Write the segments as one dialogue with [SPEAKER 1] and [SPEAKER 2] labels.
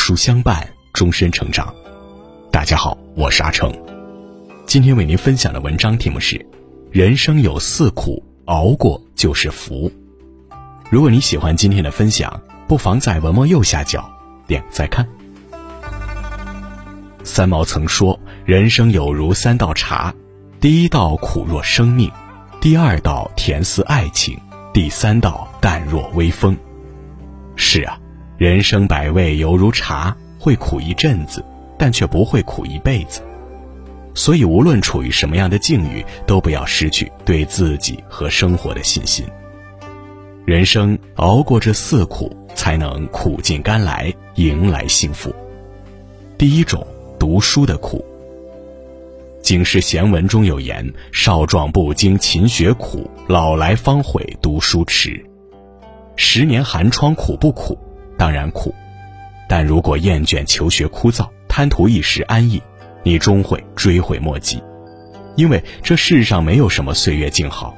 [SPEAKER 1] 书相伴，终身成长。大家好，我是阿成。今天为您分享的文章题目是：人生有四苦，熬过就是福。如果你喜欢今天的分享，不妨在文末右下角点再看。三毛曾说：“人生有如三道茶，第一道苦若生命，第二道甜似爱情，第三道淡若微风。”是啊。人生百味犹如茶，会苦一阵子，但却不会苦一辈子。所以，无论处于什么样的境遇，都不要失去对自己和生活的信心。人生熬过这四苦，才能苦尽甘来，迎来幸福。第一种，读书的苦。《警世贤文》中有言：“少壮不经勤学苦，老来方悔读书迟。”十年寒窗苦不苦？当然苦，但如果厌倦求学枯燥，贪图一时安逸，你终会追悔莫及。因为这世上没有什么岁月静好，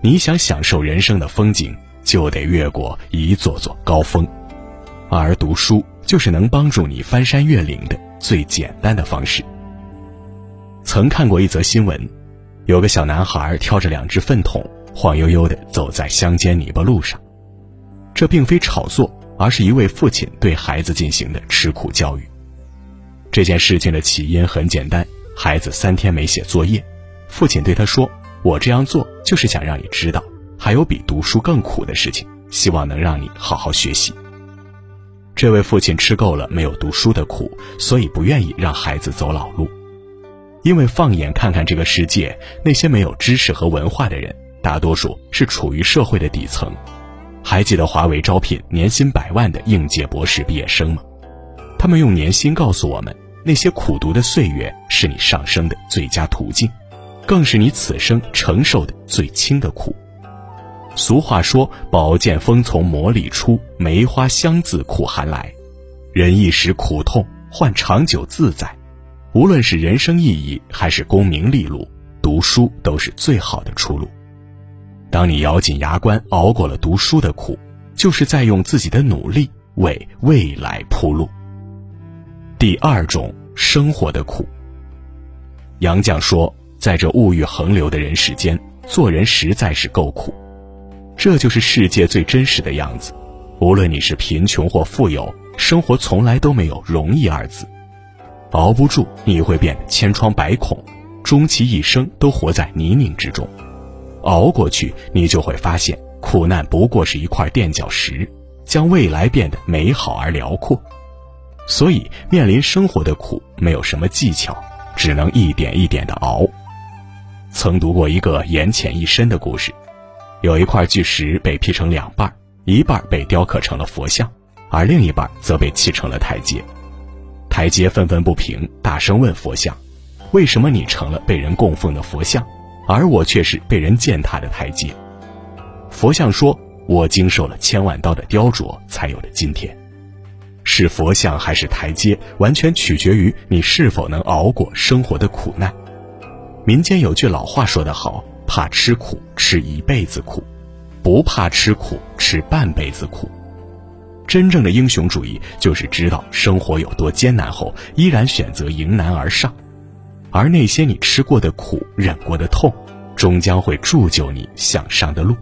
[SPEAKER 1] 你想享受人生的风景，就得越过一座座高峰。而读书就是能帮助你翻山越岭的最简单的方式。曾看过一则新闻，有个小男孩挑着两只粪桶，晃悠悠地走在乡间泥巴路上，这并非炒作。而是一位父亲对孩子进行的吃苦教育。这件事情的起因很简单，孩子三天没写作业，父亲对他说：“我这样做就是想让你知道，还有比读书更苦的事情，希望能让你好好学习。”这位父亲吃够了没有读书的苦，所以不愿意让孩子走老路。因为放眼看看这个世界，那些没有知识和文化的人，大多数是处于社会的底层。还记得华为招聘年薪百万的应届博士毕业生吗？他们用年薪告诉我们，那些苦读的岁月是你上升的最佳途径，更是你此生承受的最轻的苦。俗话说：“宝剑锋从磨砺出，梅花香自苦寒来。”人一时苦痛，换长久自在。无论是人生意义，还是功名利禄，读书都是最好的出路。当你咬紧牙关熬过了读书的苦，就是在用自己的努力为未来铺路。第二种生活的苦。杨绛说：“在这物欲横流的人世间，做人实在是够苦。这就是世界最真实的样子。无论你是贫穷或富有，生活从来都没有容易二字。熬不住，你会变得千疮百孔，终其一生都活在泥泞之中。”熬过去，你就会发现，苦难不过是一块垫脚石，将未来变得美好而辽阔。所以，面临生活的苦，没有什么技巧，只能一点一点的熬。曾读过一个言浅意深的故事，有一块巨石被劈成两半，一半被雕刻成了佛像，而另一半则被砌成了台阶。台阶愤愤不平，大声问佛像：“为什么你成了被人供奉的佛像？”而我却是被人践踏的台阶。佛像说：“我经受了千万刀的雕琢，才有了今天。是佛像还是台阶，完全取决于你是否能熬过生活的苦难。”民间有句老话说得好：“怕吃苦，吃一辈子苦；不怕吃苦，吃半辈子苦。”真正的英雄主义，就是知道生活有多艰难后，依然选择迎难而上。而那些你吃过的苦、忍过的痛，终将会铸就你向上的路，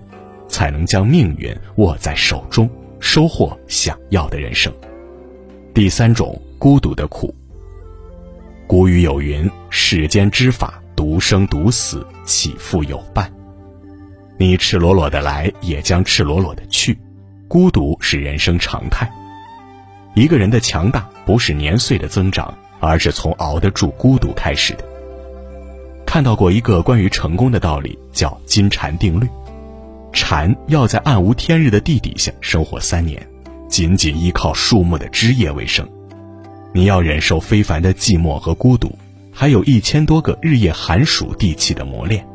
[SPEAKER 1] 才能将命运握在手中，收获想要的人生。第三种孤独的苦。古语有云：“世间之法，独生独死，岂复有伴？”你赤裸裸的来，也将赤裸裸的去，孤独是人生常态。一个人的强大，不是年岁的增长。而是从熬得住孤独开始的。看到过一个关于成功的道理，叫金蝉定律。蝉要在暗无天日的地底下生活三年，仅仅依靠树木的枝叶为生。你要忍受非凡的寂寞和孤独，还有一千多个日夜寒暑地气的磨练，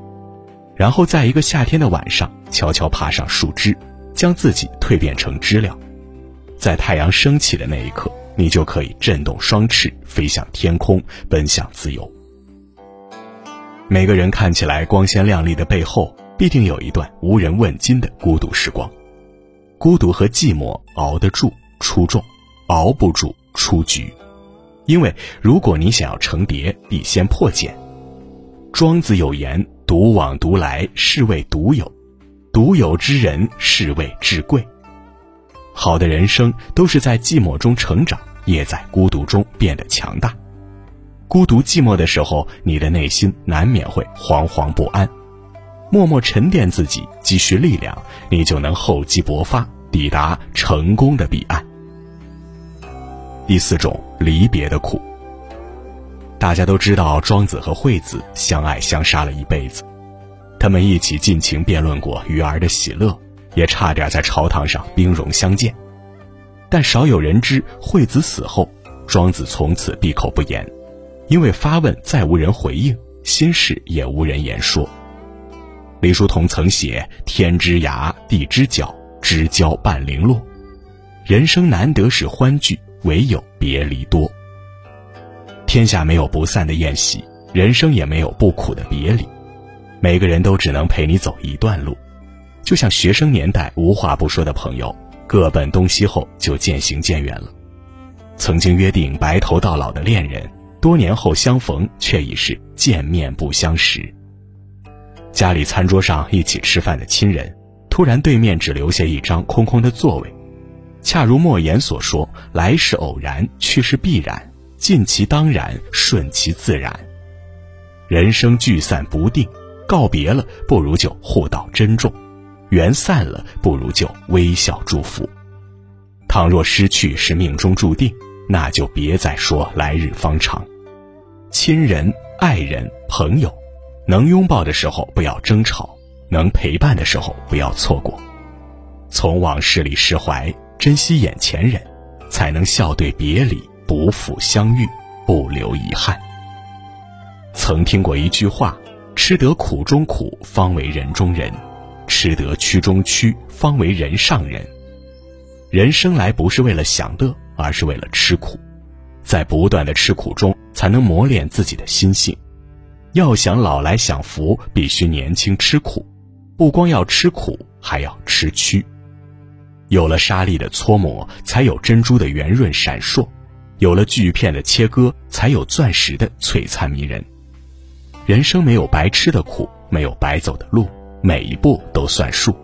[SPEAKER 1] 然后在一个夏天的晚上，悄悄爬上树枝，将自己蜕变成知了，在太阳升起的那一刻。你就可以振动双翅，飞向天空，奔向自由。每个人看起来光鲜亮丽的背后，必定有一段无人问津的孤独时光。孤独和寂寞熬得住出众，熬不住出局。因为如果你想要成蝶，必先破茧。庄子有言：“独往独来，是谓独有；独有之人，是谓至贵。”好的人生都是在寂寞中成长，也在孤独中变得强大。孤独寂寞的时候，你的内心难免会惶惶不安。默默沉淀自己，积蓄力量，你就能厚积薄发，抵达成功的彼岸。第四种离别的苦。大家都知道，庄子和惠子相爱相杀了一辈子，他们一起尽情辩论过鱼儿的喜乐，也差点在朝堂上兵戎相见。但少有人知，惠子死后，庄子从此闭口不言，因为发问再无人回应，心事也无人言说。李叔同曾写：“天之涯，地之角，知交半零落。人生难得是欢聚，唯有别离多。天下没有不散的宴席，人生也没有不苦的别离。每个人都只能陪你走一段路，就像学生年代无话不说的朋友，各奔东西后就渐行渐远了。曾经约定白头到老的恋人，多年后相逢却已是见面不相识。”家里餐桌上一起吃饭的亲人，突然对面只留下一张空空的座位，恰如莫言所说：“来是偶然，去是必然，尽其当然，顺其自然。”人生聚散不定，告别了不如就互道珍重，缘散了不如就微笑祝福。倘若失去是命中注定，那就别再说来日方长。亲人、爱人、朋友。能拥抱的时候不要争吵，能陪伴的时候不要错过，从往事里释怀，珍惜眼前人，才能笑对别离，不负相遇，不留遗憾。曾听过一句话：吃得苦中苦，方为人中人；吃得屈中屈，方为人上人。人生来不是为了享乐，而是为了吃苦，在不断的吃苦中，才能磨练自己的心性。要想老来享福，必须年轻吃苦，不光要吃苦，还要吃屈。有了沙粒的搓磨，才有珍珠的圆润闪烁；有了锯片的切割，才有钻石的璀璨迷人。人生没有白吃的苦，没有白走的路，每一步都算数。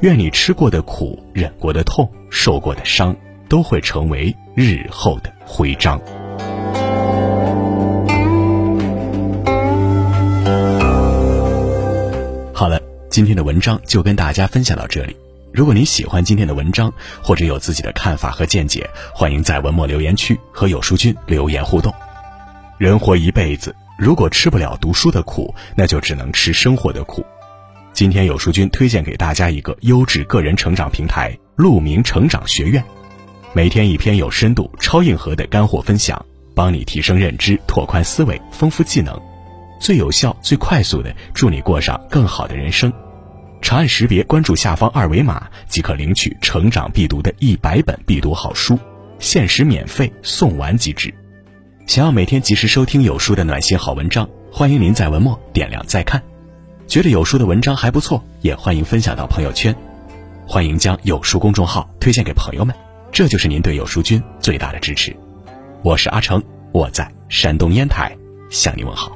[SPEAKER 1] 愿你吃过的苦、忍过的痛、受过的伤，都会成为日后的徽章。好了，今天的文章就跟大家分享到这里。如果你喜欢今天的文章，或者有自己的看法和见解，欢迎在文末留言区和有书君留言互动。人活一辈子，如果吃不了读书的苦，那就只能吃生活的苦。今天有书君推荐给大家一个优质个人成长平台——鹿鸣成长学院，每天一篇有深度、超硬核的干货分享，帮你提升认知、拓宽思维、丰富技能。最有效、最快速的，助你过上更好的人生。长按识别关注下方二维码，即可领取成长必读的一百本必读好书，限时免费送完即止。想要每天及时收听有书的暖心好文章，欢迎您在文末点亮再看。觉得有书的文章还不错，也欢迎分享到朋友圈。欢迎将有书公众号推荐给朋友们，这就是您对有书君最大的支持。我是阿成，我在山东烟台向你问好。